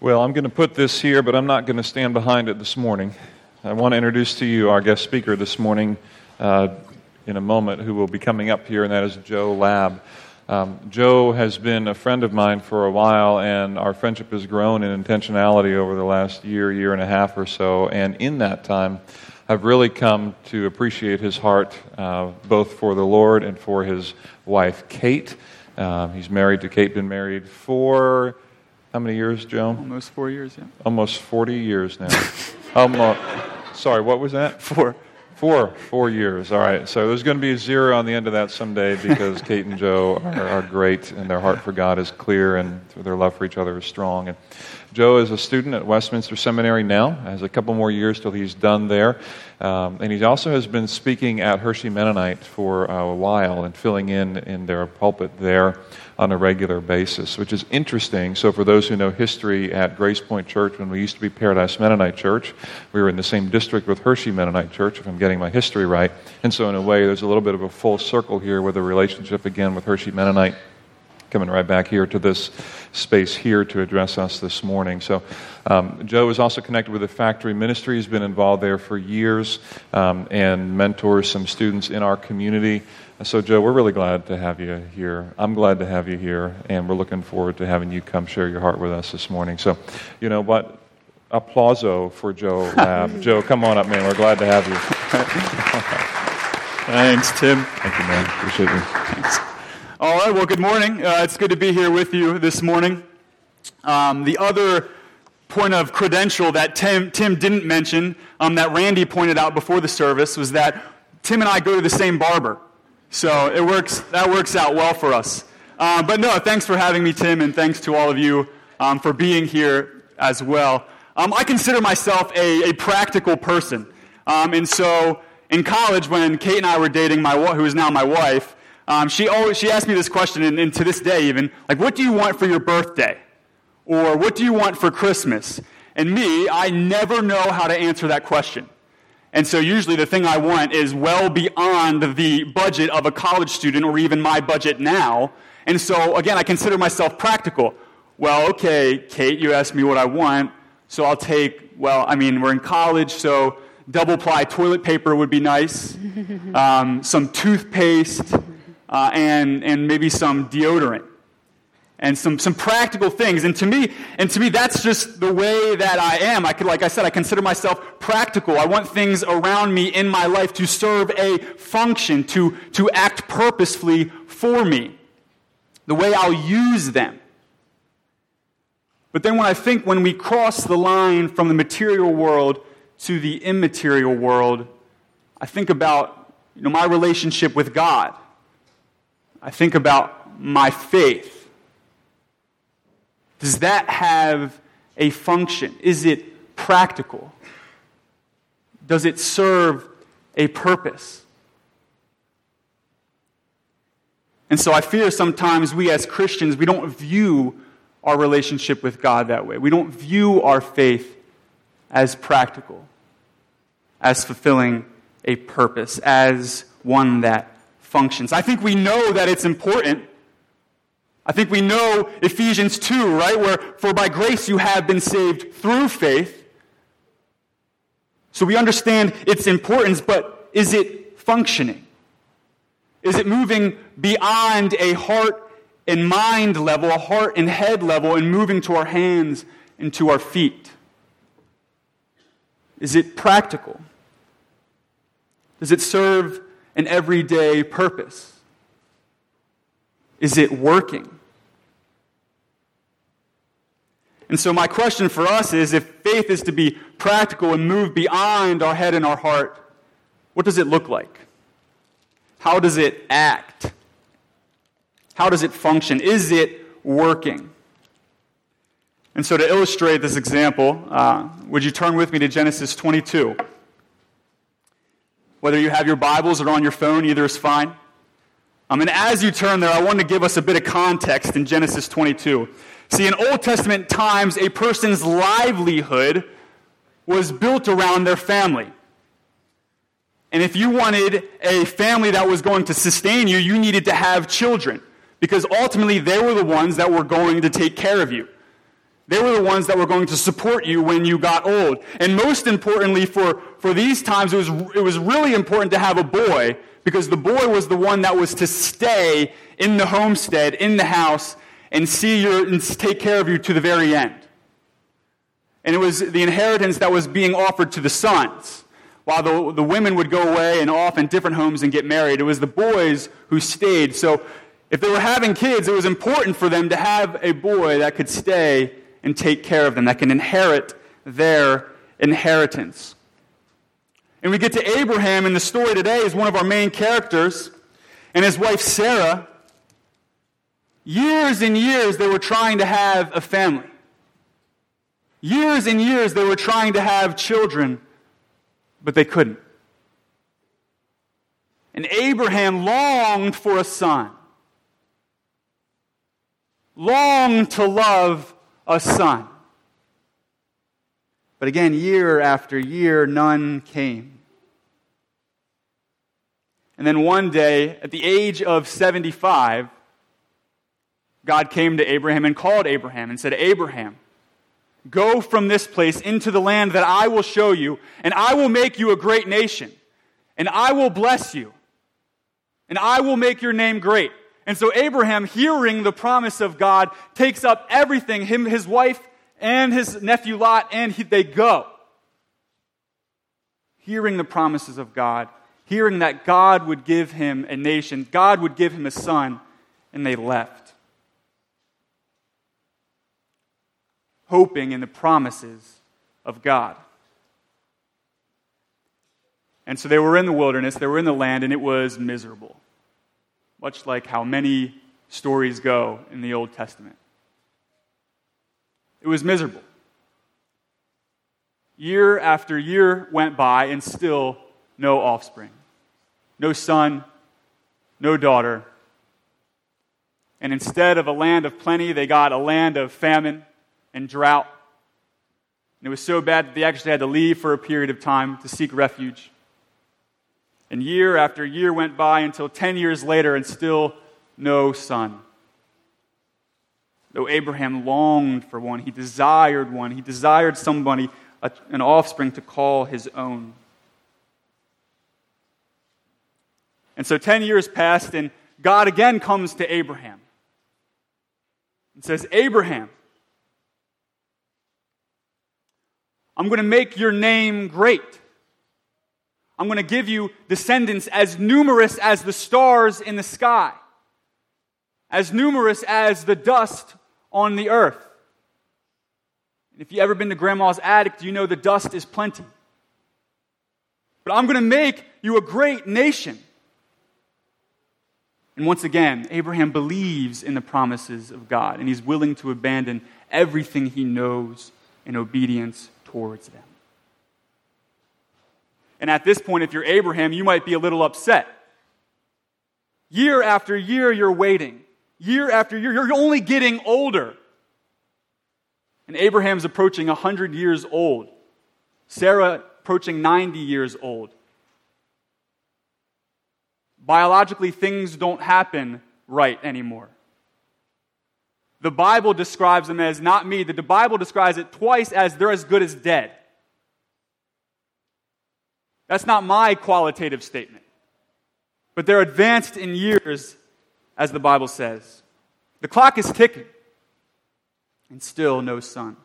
Well, I'm going to put this here, but I'm not going to stand behind it this morning. I want to introduce to you our guest speaker this morning uh, in a moment who will be coming up here, and that is Joe Lab. Um, Joe has been a friend of mine for a while, and our friendship has grown in intentionality over the last year, year and a half or so. And in that time, I've really come to appreciate his heart, uh, both for the Lord and for his wife, Kate. Uh, he's married to Kate, been married for how many years, Joe? Almost four years, yeah. Almost 40 years now. Almost, sorry, what was that? Four. Four. Four years. All right. So there's going to be a zero on the end of that someday because Kate and Joe are, are, great and their heart for God is clear and their love for each other is strong. And Joe is a student at Westminster Seminary now, has a couple more years till he's done there. Um, and he also has been speaking at Hershey Mennonite for a while and filling in in their pulpit there on a regular basis, which is interesting. So, for those who know history at Grace Point Church, when we used to be Paradise Mennonite Church, we were in the same district with Hershey Mennonite Church, if I'm getting my history right. And so, in a way, there's a little bit of a full circle here with a relationship again with Hershey Mennonite coming right back here to this space here to address us this morning. So, um, Joe is also connected with the factory ministry. He's been involved there for years um, and mentors some students in our community. So, Joe, we're really glad to have you here. I'm glad to have you here, and we're looking forward to having you come share your heart with us this morning. So, you know what? Applauso for Joe Lab. Joe, come on up, man. We're glad to have you. Thanks, Tim. Thank you, man. Appreciate you. Thanks. All right, well, good morning. Uh, it's good to be here with you this morning. Um, the other point of credential that Tim, Tim didn't mention, um, that Randy pointed out before the service, was that Tim and I go to the same barber. So it works, that works out well for us. Uh, but no, thanks for having me, Tim, and thanks to all of you um, for being here as well. Um, I consider myself a, a practical person. Um, and so in college, when Kate and I were dating, my, who is now my wife, um, she always she asked me this question, and, and, to this day even, like, what do you want for your birthday? Or what do you want for Christmas? And me, I never know how to answer that question. And so usually the thing I want is well beyond the budget of a college student or even my budget now. And so again, I consider myself practical. Well, okay, Kate, you asked me what I want, so I'll take, well, I mean, we're in college, so double ply toilet paper would be nice, um, some toothpaste, uh, and, and maybe some deodorant and some, some practical things. And to me, and to me, that's just the way that I am. I could, like I said, I consider myself practical. I want things around me in my life to serve a function, to, to act purposefully for me. The way I'll use them. But then when I think when we cross the line from the material world to the immaterial world, I think about you know, my relationship with God. I think about my faith. Does that have a function? Is it practical? Does it serve a purpose? And so I fear sometimes we as Christians, we don't view our relationship with God that way. We don't view our faith as practical, as fulfilling a purpose, as one that functions. I think we know that it's important. I think we know Ephesians 2, right? Where, for by grace you have been saved through faith. So we understand its importance, but is it functioning? Is it moving beyond a heart and mind level, a heart and head level, and moving to our hands and to our feet? Is it practical? Does it serve an everyday purpose? Is it working? And so, my question for us is if faith is to be practical and move beyond our head and our heart, what does it look like? How does it act? How does it function? Is it working? And so, to illustrate this example, uh, would you turn with me to Genesis 22? Whether you have your Bibles or on your phone, either is fine. Um, and as you turn there, I want to give us a bit of context in Genesis 22. See, in Old Testament times, a person's livelihood was built around their family. And if you wanted a family that was going to sustain you, you needed to have children. Because ultimately, they were the ones that were going to take care of you. They were the ones that were going to support you when you got old. And most importantly, for, for these times, it was, it was really important to have a boy because the boy was the one that was to stay in the homestead, in the house, and see your, and take care of you to the very end. And it was the inheritance that was being offered to the sons. While the, the women would go away and off in different homes and get married, it was the boys who stayed. So if they were having kids, it was important for them to have a boy that could stay and take care of them, that can inherit their inheritance. And we get to Abraham in the story today as one of our main characters, and his wife Sarah. Years and years they were trying to have a family. Years and years they were trying to have children, but they couldn't. And Abraham longed for a son, longed to love a son. But again, year after year, none came. And then one day, at the age of 75, God came to Abraham and called Abraham and said, Abraham, Go from this place into the land that I will show you, and I will make you a great nation, and I will bless you, and I will make your name great. And so Abraham, hearing the promise of God, takes up everything, him, his wife, and his nephew Lot, and he, they go. Hearing the promises of God, hearing that God would give him a nation, God would give him a son, and they left. Hoping in the promises of God. And so they were in the wilderness, they were in the land, and it was miserable. Much like how many stories go in the Old Testament. It was miserable. Year after year went by, and still no offspring. No son, no daughter. And instead of a land of plenty, they got a land of famine and drought. And it was so bad that they actually had to leave for a period of time to seek refuge. And year after year went by until 10 years later, and still no son. Though Abraham longed for one, he desired one. He desired somebody, an offspring, to call his own. And so 10 years passed, and God again comes to Abraham and says, Abraham, I'm going to make your name great. I'm going to give you descendants as numerous as the stars in the sky, as numerous as the dust on the earth. And if you've ever been to grandma's attic, you know the dust is plenty. But I'm going to make you a great nation. And once again, Abraham believes in the promises of God, and he's willing to abandon everything he knows in obedience towards them. And at this point, if you're Abraham, you might be a little upset. Year after year, you're waiting. Year after year, you're only getting older. And Abraham's approaching 100 years old. Sarah approaching 90 years old. Biologically, things don't happen right anymore. The Bible describes them as not me. The Bible describes it twice as they're as good as dead. That's not my qualitative statement. But they're advanced in years, as the Bible says. The clock is ticking, and still no son.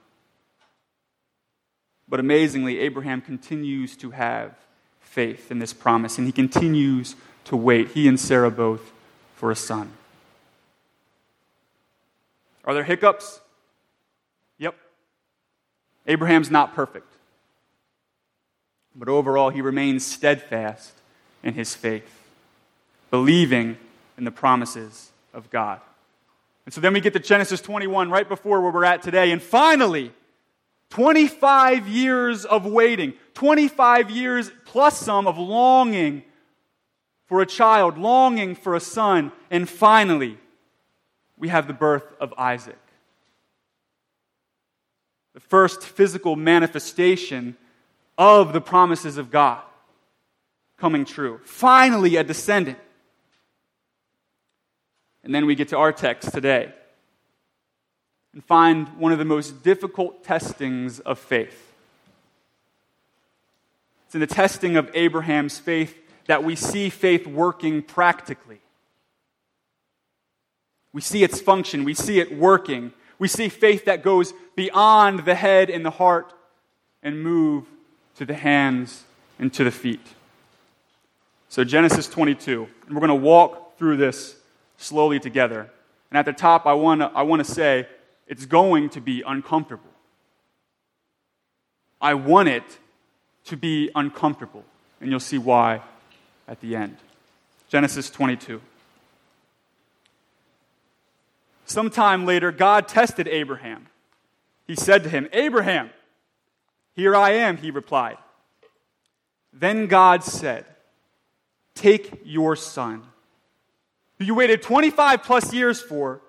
But amazingly, Abraham continues to have faith in this promise, and he continues to wait, he and Sarah both, for a son. Are there hiccups? Yep. Abraham's not perfect. But overall, he remains steadfast in his faith, believing in the promises of God. And so then we get to Genesis 21, right before where we're at today. And finally, 25 years of waiting, 25 years plus some of longing for a child, longing for a son. And finally, we have the birth of Isaac. The first physical manifestation of the promises of God coming true. Finally, a descendant. And then we get to our text today. and find one of the most difficult testings of faith. It's in the testing of Abraham's faith that we see faith working practically. We see its function, we see it working. We see faith that goes beyond the head and the heart and move to the hands and to the feet. So Genesis 22, and we're going to walk through this slowly together. And at the top I want to I want to say it's going to be uncomfortable. I want it to be uncomfortable, and you'll see why at the end. Genesis 22. Sometime later, God tested Abraham. He said to him, Abraham, here I am, he replied. Then God said, Take your son, who you waited 25 plus years for,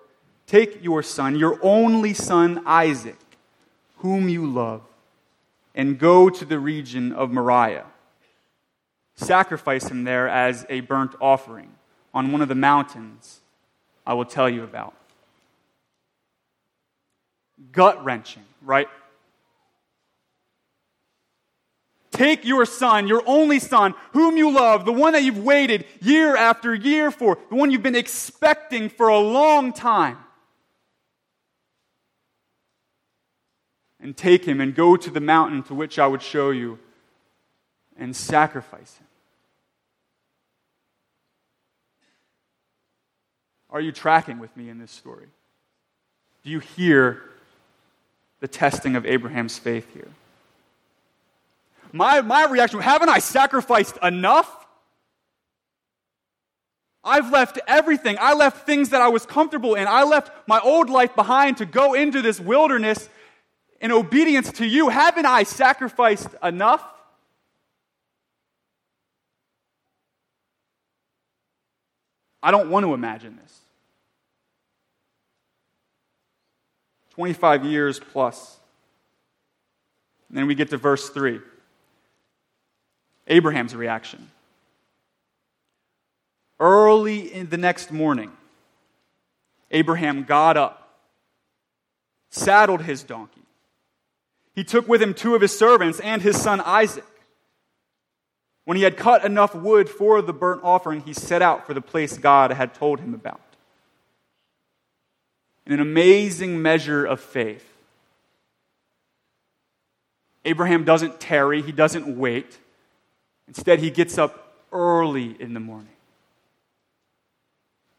take your son, your only son, Isaac, whom you love, and go to the region of Moriah. Sacrifice him there as a burnt offering on one of the mountains I will tell you about. Gut wrenching, right? Take your son, your only son, whom you love, the one that you've waited year after year for, the one you've been expecting for a long time, and take him and go to the mountain to which I would show you and sacrifice him. Are you tracking with me in this story? Do you hear the testing of Abraham's faith here? My, my reaction haven't I sacrificed enough? I've left everything. I left things that I was comfortable in. I left my old life behind to go into this wilderness in obedience to you. Haven't I sacrificed enough? I don't want to imagine this. 25 years plus. And then we get to verse 3. Abraham's reaction. Early in the next morning, Abraham got up, saddled his donkey. He took with him two of his servants and his son Isaac. When he had cut enough wood for the burnt offering, he set out for the place God had told him about. In an amazing measure of faith, Abraham doesn't tarry, he doesn't wait. Instead, he gets up early in the morning.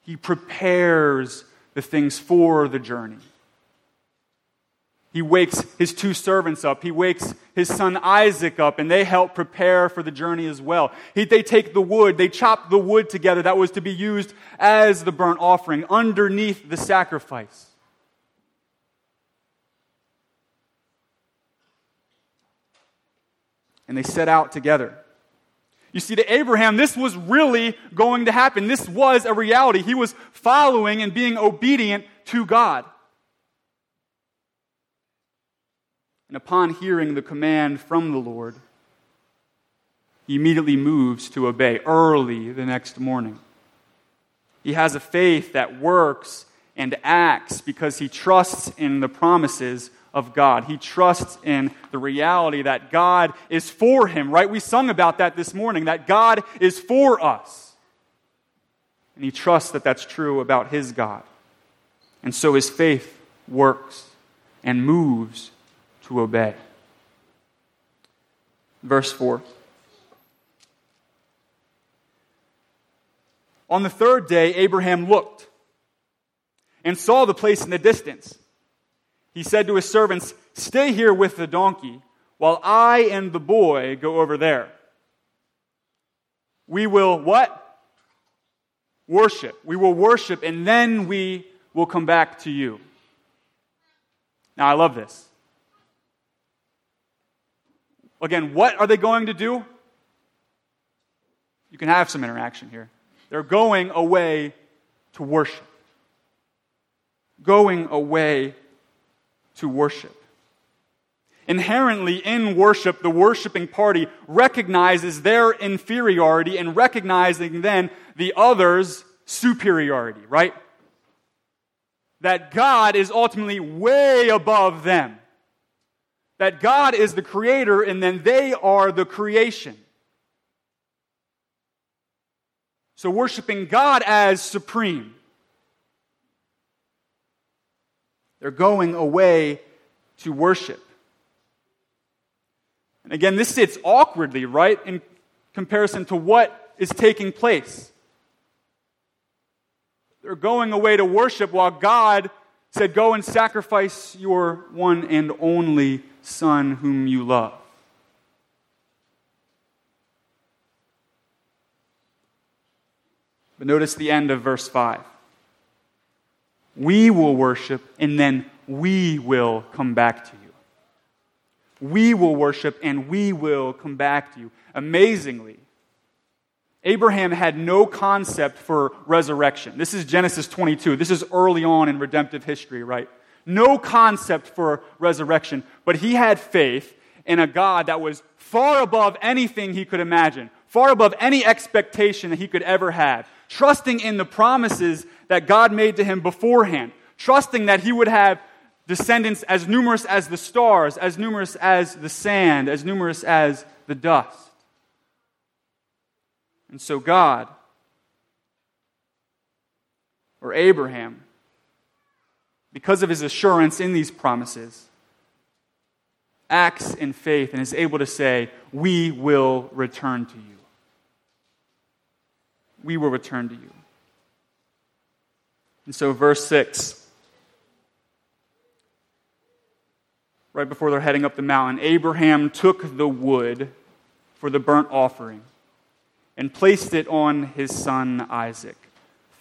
He prepares the things for the journey. He wakes his two servants up. He wakes his son Isaac up, and they help prepare for the journey as well. He, they take the wood, they chop the wood together that was to be used as the burnt offering underneath the sacrifice. And they set out together. You see, to Abraham, this was really going to happen. This was a reality. He was following and being obedient to God. And upon hearing the command from the Lord, he immediately moves to obey early the next morning. He has a faith that works and acts because he trusts in the promises of God. He trusts in the reality that God is for him, right? We sung about that this morning, that God is for us. And he trusts that that's true about his God. And so his faith works and moves to obey. Verse 4. On the third day, Abraham looked and saw the place in the distance. He said to his servants, Stay here with the donkey while I and the boy go over there. We will what? Worship. We will worship and then we will come back to you. Now, I love this. Again, what are they going to do? You can have some interaction here. They're going away to worship. Going away to worship. Inherently in worship, the worshiping party recognizes their inferiority and recognizing then the other's superiority, right? that God is ultimately way above them. That God is the creator and then they are the creation. So, worshiping God as supreme. They're going away to worship. And again, this sits awkwardly, right, in comparison to what is taking place. They're going away to worship while God said, Go and sacrifice your one and only Son whom you love. But notice the end of verse 5. We will worship, and then we will come back to you. We will worship, and we will come back to you. Amazingly, Abraham had no concept for resurrection. This is Genesis 22. This is early on in redemptive history, right? No concept for resurrection, but he had faith in a God that was far above anything he could imagine, far above any expectation that he could ever have, trusting in the promises that God made to him beforehand, trusting that he would have descendants as numerous as the stars, as numerous as the sand, as numerous as the dust. And so God, or Abraham, because of his assurance in these promises, acts in faith and is able to say, We will return to you. We will return to you. And so, verse 6, right before they're heading up the mountain, Abraham took the wood for the burnt offering and placed it on his son Isaac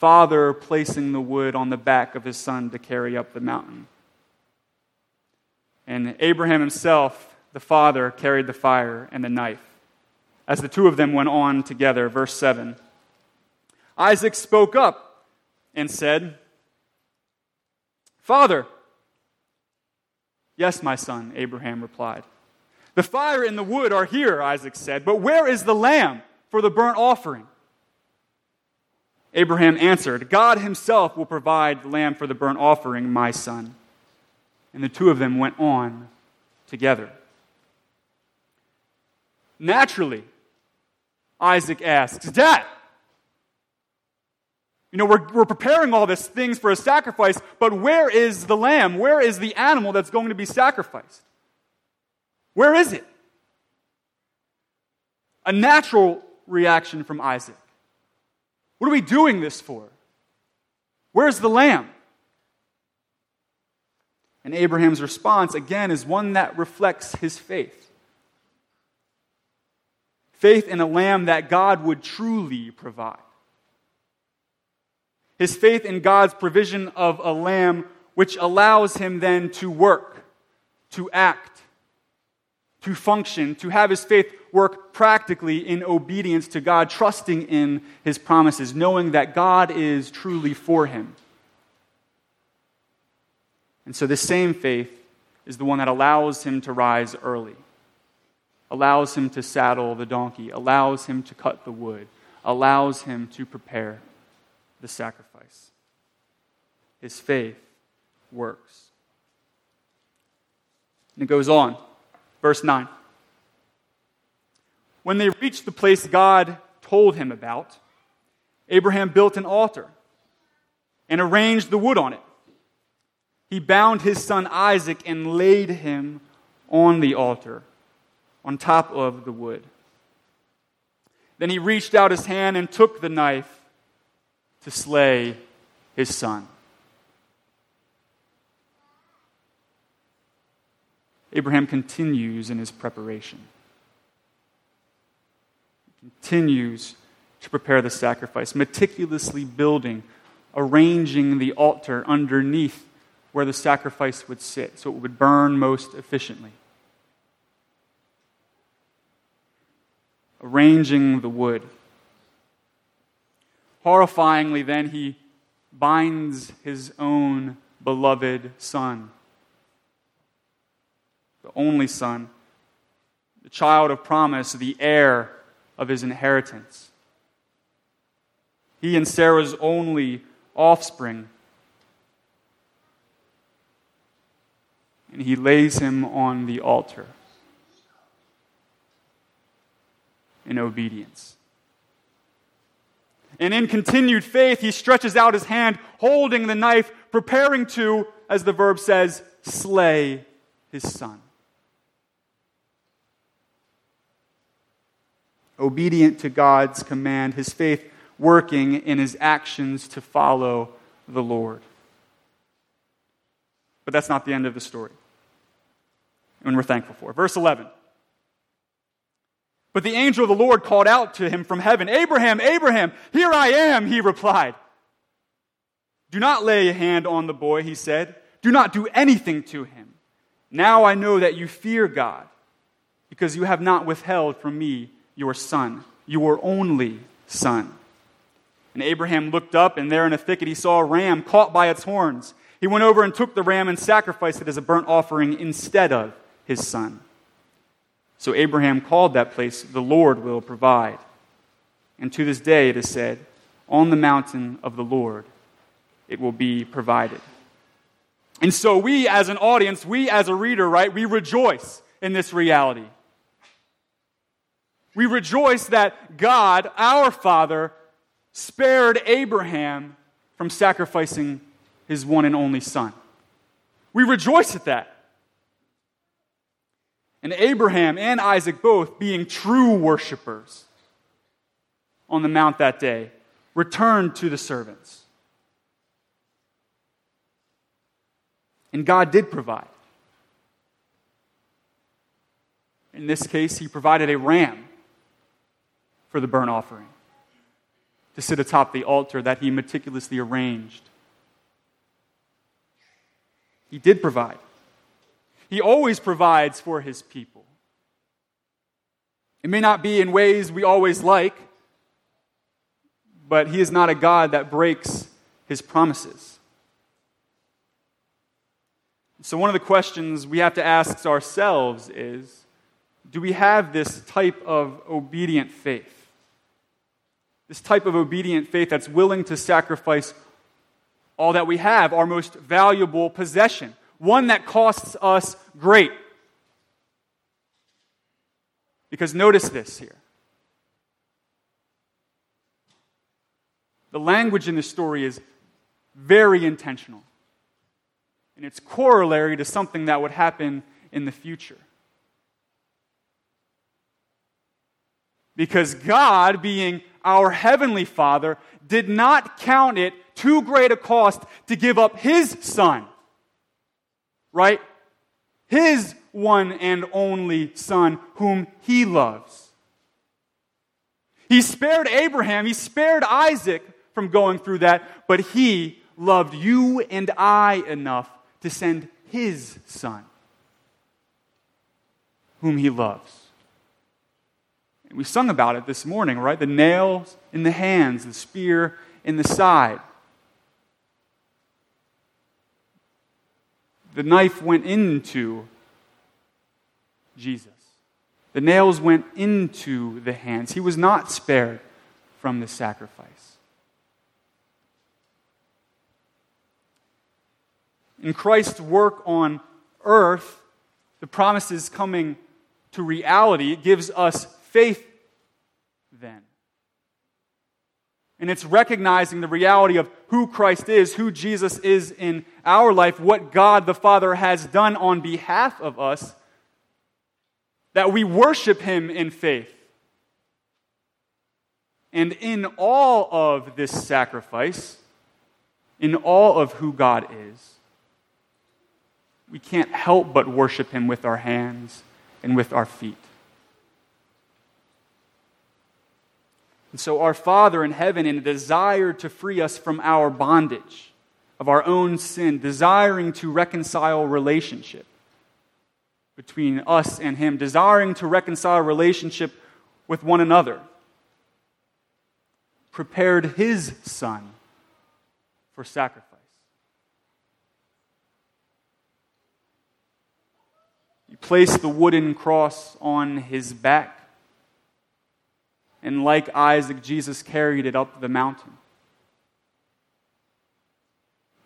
father placing the wood on the back of his son to carry up the mountain. And Abraham himself, the father, carried the fire and the knife. As the two of them went on together, verse 7, Isaac spoke up and said, Father, Yes, my son, Abraham replied. The fire and the wood are here, Isaac said, but where is the lamb for the burnt offering? Abraham answered, God himself will provide the lamb for the burnt offering, my son. And the two of them went on together. Naturally, Isaac asks, Dad, you know, we're, we're preparing all these things for a sacrifice, but where is the lamb? Where is the animal that's going to be sacrificed? Where is it? A natural reaction from Isaac. What are we doing this for? Where's the lamb? And Abraham's response, again, is one that reflects his faith. Faith in a lamb that God would truly provide. His faith in God's provision of a lamb which allows him then to work, to act, to function, to have his faith work practically in obedience to God, trusting in his promises, knowing that God is truly for him. And so, this same faith is the one that allows him to rise early, allows him to saddle the donkey, allows him to cut the wood, allows him to prepare the sacrifice. His faith works. And it goes on. Verse 9. When they reached the place God told him about, Abraham built an altar and arranged the wood on it. He bound his son Isaac and laid him on the altar on top of the wood. Then he reached out his hand and took the knife to slay his son. Abraham continues in his preparation continues to prepare the sacrifice, meticulously building, arranging the altar underneath where the sacrifice would sit so it would burn most efficiently. Arranging the wood. Horrifyingly, then, he binds his own beloved son, the only son, the child of promise, the heir of his inheritance. He and Sarah's only offspring. and he lays him on the altar in obedience. And in continued faith, he stretches out his hand, holding the knife, preparing to, as the verb says, slay his son. Obedient to God's command, his faith working in his actions to follow the Lord. But that's not the end of the story. And we're thankful for. Verse 11. But the angel of the Lord called out to him from heaven, Abraham, Abraham, here I am, he replied. Do not lay a hand on the boy, he said. Do not do anything to him. Now I know that you fear God, because you have not withheld from me your son, your only son. And Abraham looked up, and there in a thicket he saw a ram caught by its horns. He went over and took the ram and sacrificed it as a burnt offering instead of his son. So Abraham called that place, The Lord will provide. And to this day it is said, On the mountain of the Lord it will be provided. And so we as an audience, we as a reader, right, we rejoice in this reality. We rejoice that God, our Father, spared Abraham from sacrificing his one and only son. We rejoice at that. And Abraham and Isaac, both being true worshipers on the mount that day, returned to the servants. And God did provide. In this case, he provided a ram for the burnt offering to sit atop the altar that he meticulously arranged. He did provide. He always provides for his people. It may not be in ways we always like, but he is not a God that breaks his promises. So, one of the questions we have to ask ourselves is do we have this type of obedient faith? This type of obedient faith that's willing to sacrifice all that we have, our most valuable possession, one that costs us great. Because notice this here. The language in this story is very intentional. And it's corollary to something that would happen in the future. Because God, being our Heavenly Father, did not count it too great a cost to give up His Son right? His one and only Son, whom he loves. He spared Abraham, he spared Isaac from going through that, but he loved you and I enough to send his Son, whom he loves. And we sung about it this morning, right? The nails in the hands, the spear in the side. the knife went into Jesus. The nails went into the hands. He was not spared from the sacrifice. In Christ's work on earth, the promises coming to reality, it gives us faith then. And it's recognizing the reality of who Christ is, who Jesus is in our life, what God the Father has done on behalf of us, that we worship Him in faith. And in all of this sacrifice, in all of who God is, we can't help but worship Him with our hands and with our feet. And so, our Father in heaven, in a desire to free us from our bondage of our own sin, desiring to reconcile relationship between us and Him, desiring to reconcile relationship with one another, prepared His Son for sacrifice. He placed the wooden cross on His back and like Isaac, Jesus carried it up the mountain.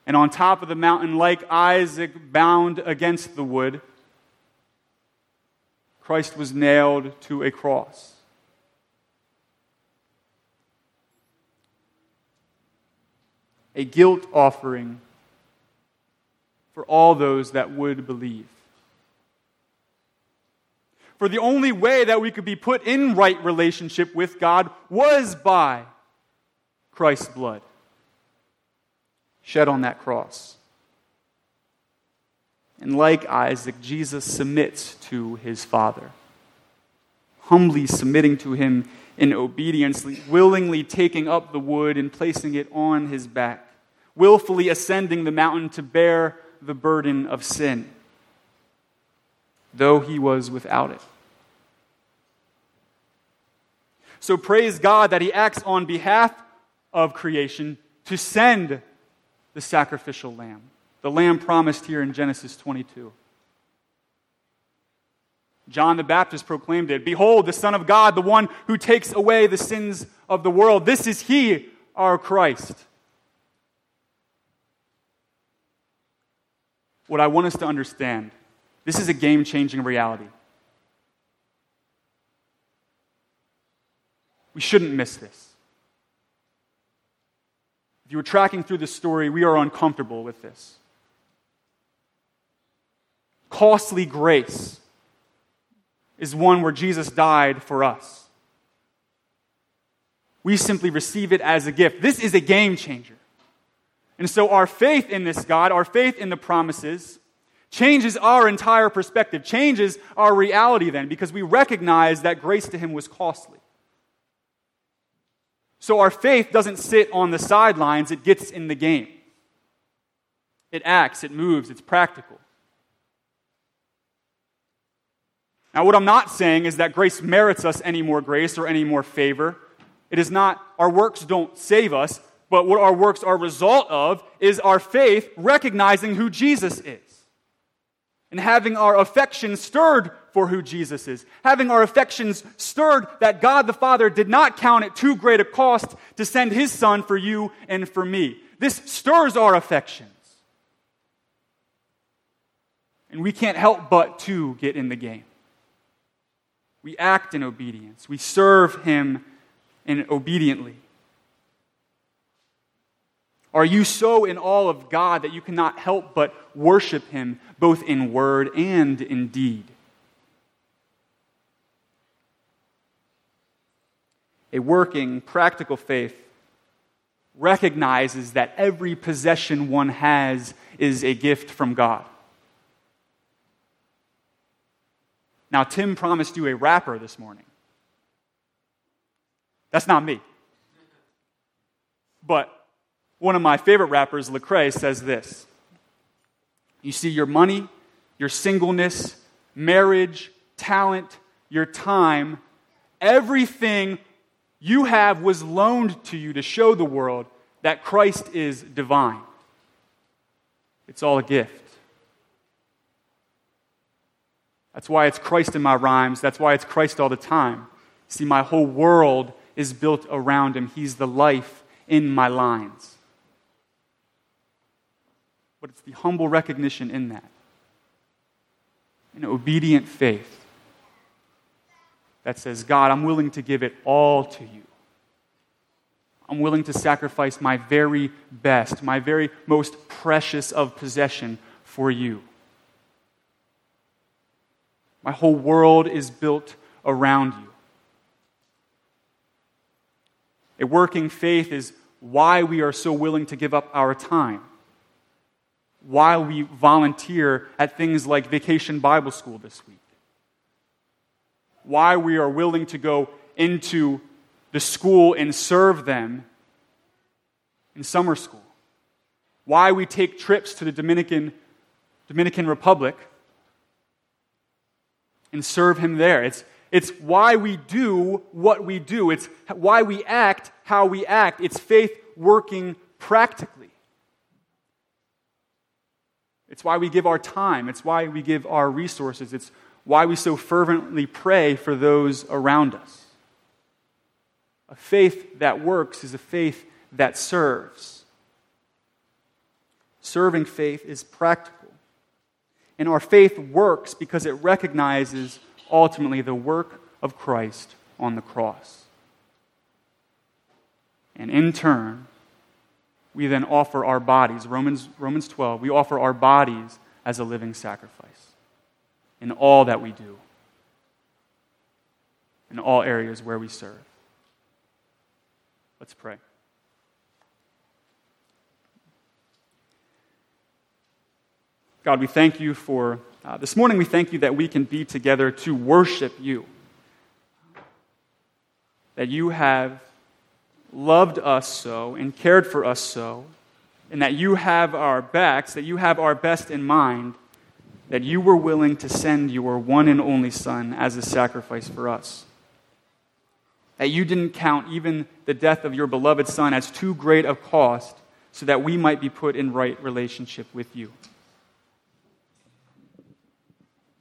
And on top of the mountain, like Isaac bound against the wood, Christ was nailed to a cross. A guilt offering for all those that would believe. For the only way that we could be put in right relationship with God was by Christ's blood shed on that cross. And like Isaac, Jesus submits to his Father, humbly submitting to him in obedience, willingly taking up the wood and placing it on his back, willfully ascending the mountain to bear the burden of sin, though he was without it. So praise God that he acts on behalf of creation to send the sacrificial lamb, the lamb promised here in Genesis 22. John the Baptist proclaimed it Behold, the Son of God, the one who takes away the sins of the world. This is He, our Christ. What I want us to understand this is a game changing reality. We shouldn't miss this. If you were tracking through the story, we are uncomfortable with this. Costly grace is one where Jesus died for us. We simply receive it as a gift. This is a game changer. And so, our faith in this God, our faith in the promises, changes our entire perspective, changes our reality then, because we recognize that grace to Him was costly. So our faith doesn't sit on the sidelines, it gets in the game. It acts, it moves, it's practical. Now, what I'm not saying is that grace merits us any more grace or any more favor. It is not, our works don't save us, but what our works are a result of is our faith recognizing who Jesus is and having our affections stirred for who Jesus is, having our affections stirred that God the Father did not count it too great a cost to send his Son for you and for me. This stirs our affections. And we can't help but to get in the game. We act in obedience, we serve him in obediently. Are you so in awe of God that you cannot help but worship Him both in word and in deed? A working, practical faith recognizes that every possession one has is a gift from God. Now, Tim promised you a rapper this morning. That's not me. But one of my favorite rappers, Lecrae, says this You see, your money, your singleness, marriage, talent, your time, everything you have was loaned to you to show the world that Christ is divine. It's all a gift. That's why it's Christ in my rhymes. That's why it's Christ all the time. See, my whole world is built around him. He's the life in my lines but it's the humble recognition in that. An obedient faith that says, God, I'm willing to give it all to you. I'm willing to sacrifice my very best, my very most precious of possession for you. My whole world is built around you. A working faith is why we are so willing to give up our time while we volunteer at things like Vacation Bible School this week. Why we are willing to go into the school and serve them in summer school. Why we take trips to the Dominican, Dominican Republic and serve Him there. It's, it's why we do what we do, it's why we act how we act. It's faith working practically. It's why we give our time. It's why we give our resources. It's why we so fervently pray for those around us. A faith that works is a faith that serves. serving faith is practical. And our faith works because it recognizes ultimately the work of Christ on the cross. And in turn, we then offer our bodies, Romans, Romans 12, we offer our bodies as a living sacrifice in all that we do, in all areas where we serve. Let's pray. God, we thank you for uh, this morning. We thank you that we can be together to worship you. That you have loved us so and cared for us so, and that you have our backs, that you have our best in mind, that you were willing to send your one and only Son as a sacrifice for us. That you didn't count even the death of your beloved Son as too great a cost so that we might be put in right relationship with you.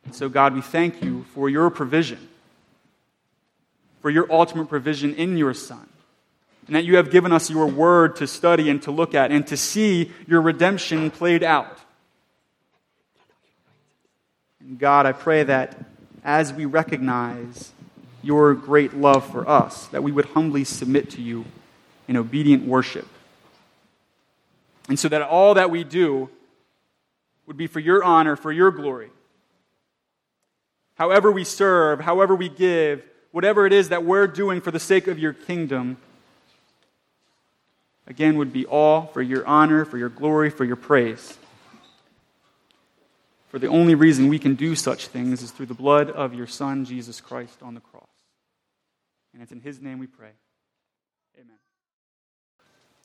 And so, God, we thank you for your provision, for your ultimate provision in your Son and that you have given us your word to study and to look at and to see your redemption played out. And God, I pray that as we recognize your great love for us, that we would humbly submit to you in obedient worship. And so that all that we do would be for your honor, for your glory. However we serve, however we give, whatever it is that we're doing for the sake of your kingdom, again, would be all for your honor, for your glory, for your praise. For the only reason we can do such things is through the blood of your Son, Jesus Christ, on the cross. And it's in his name we pray.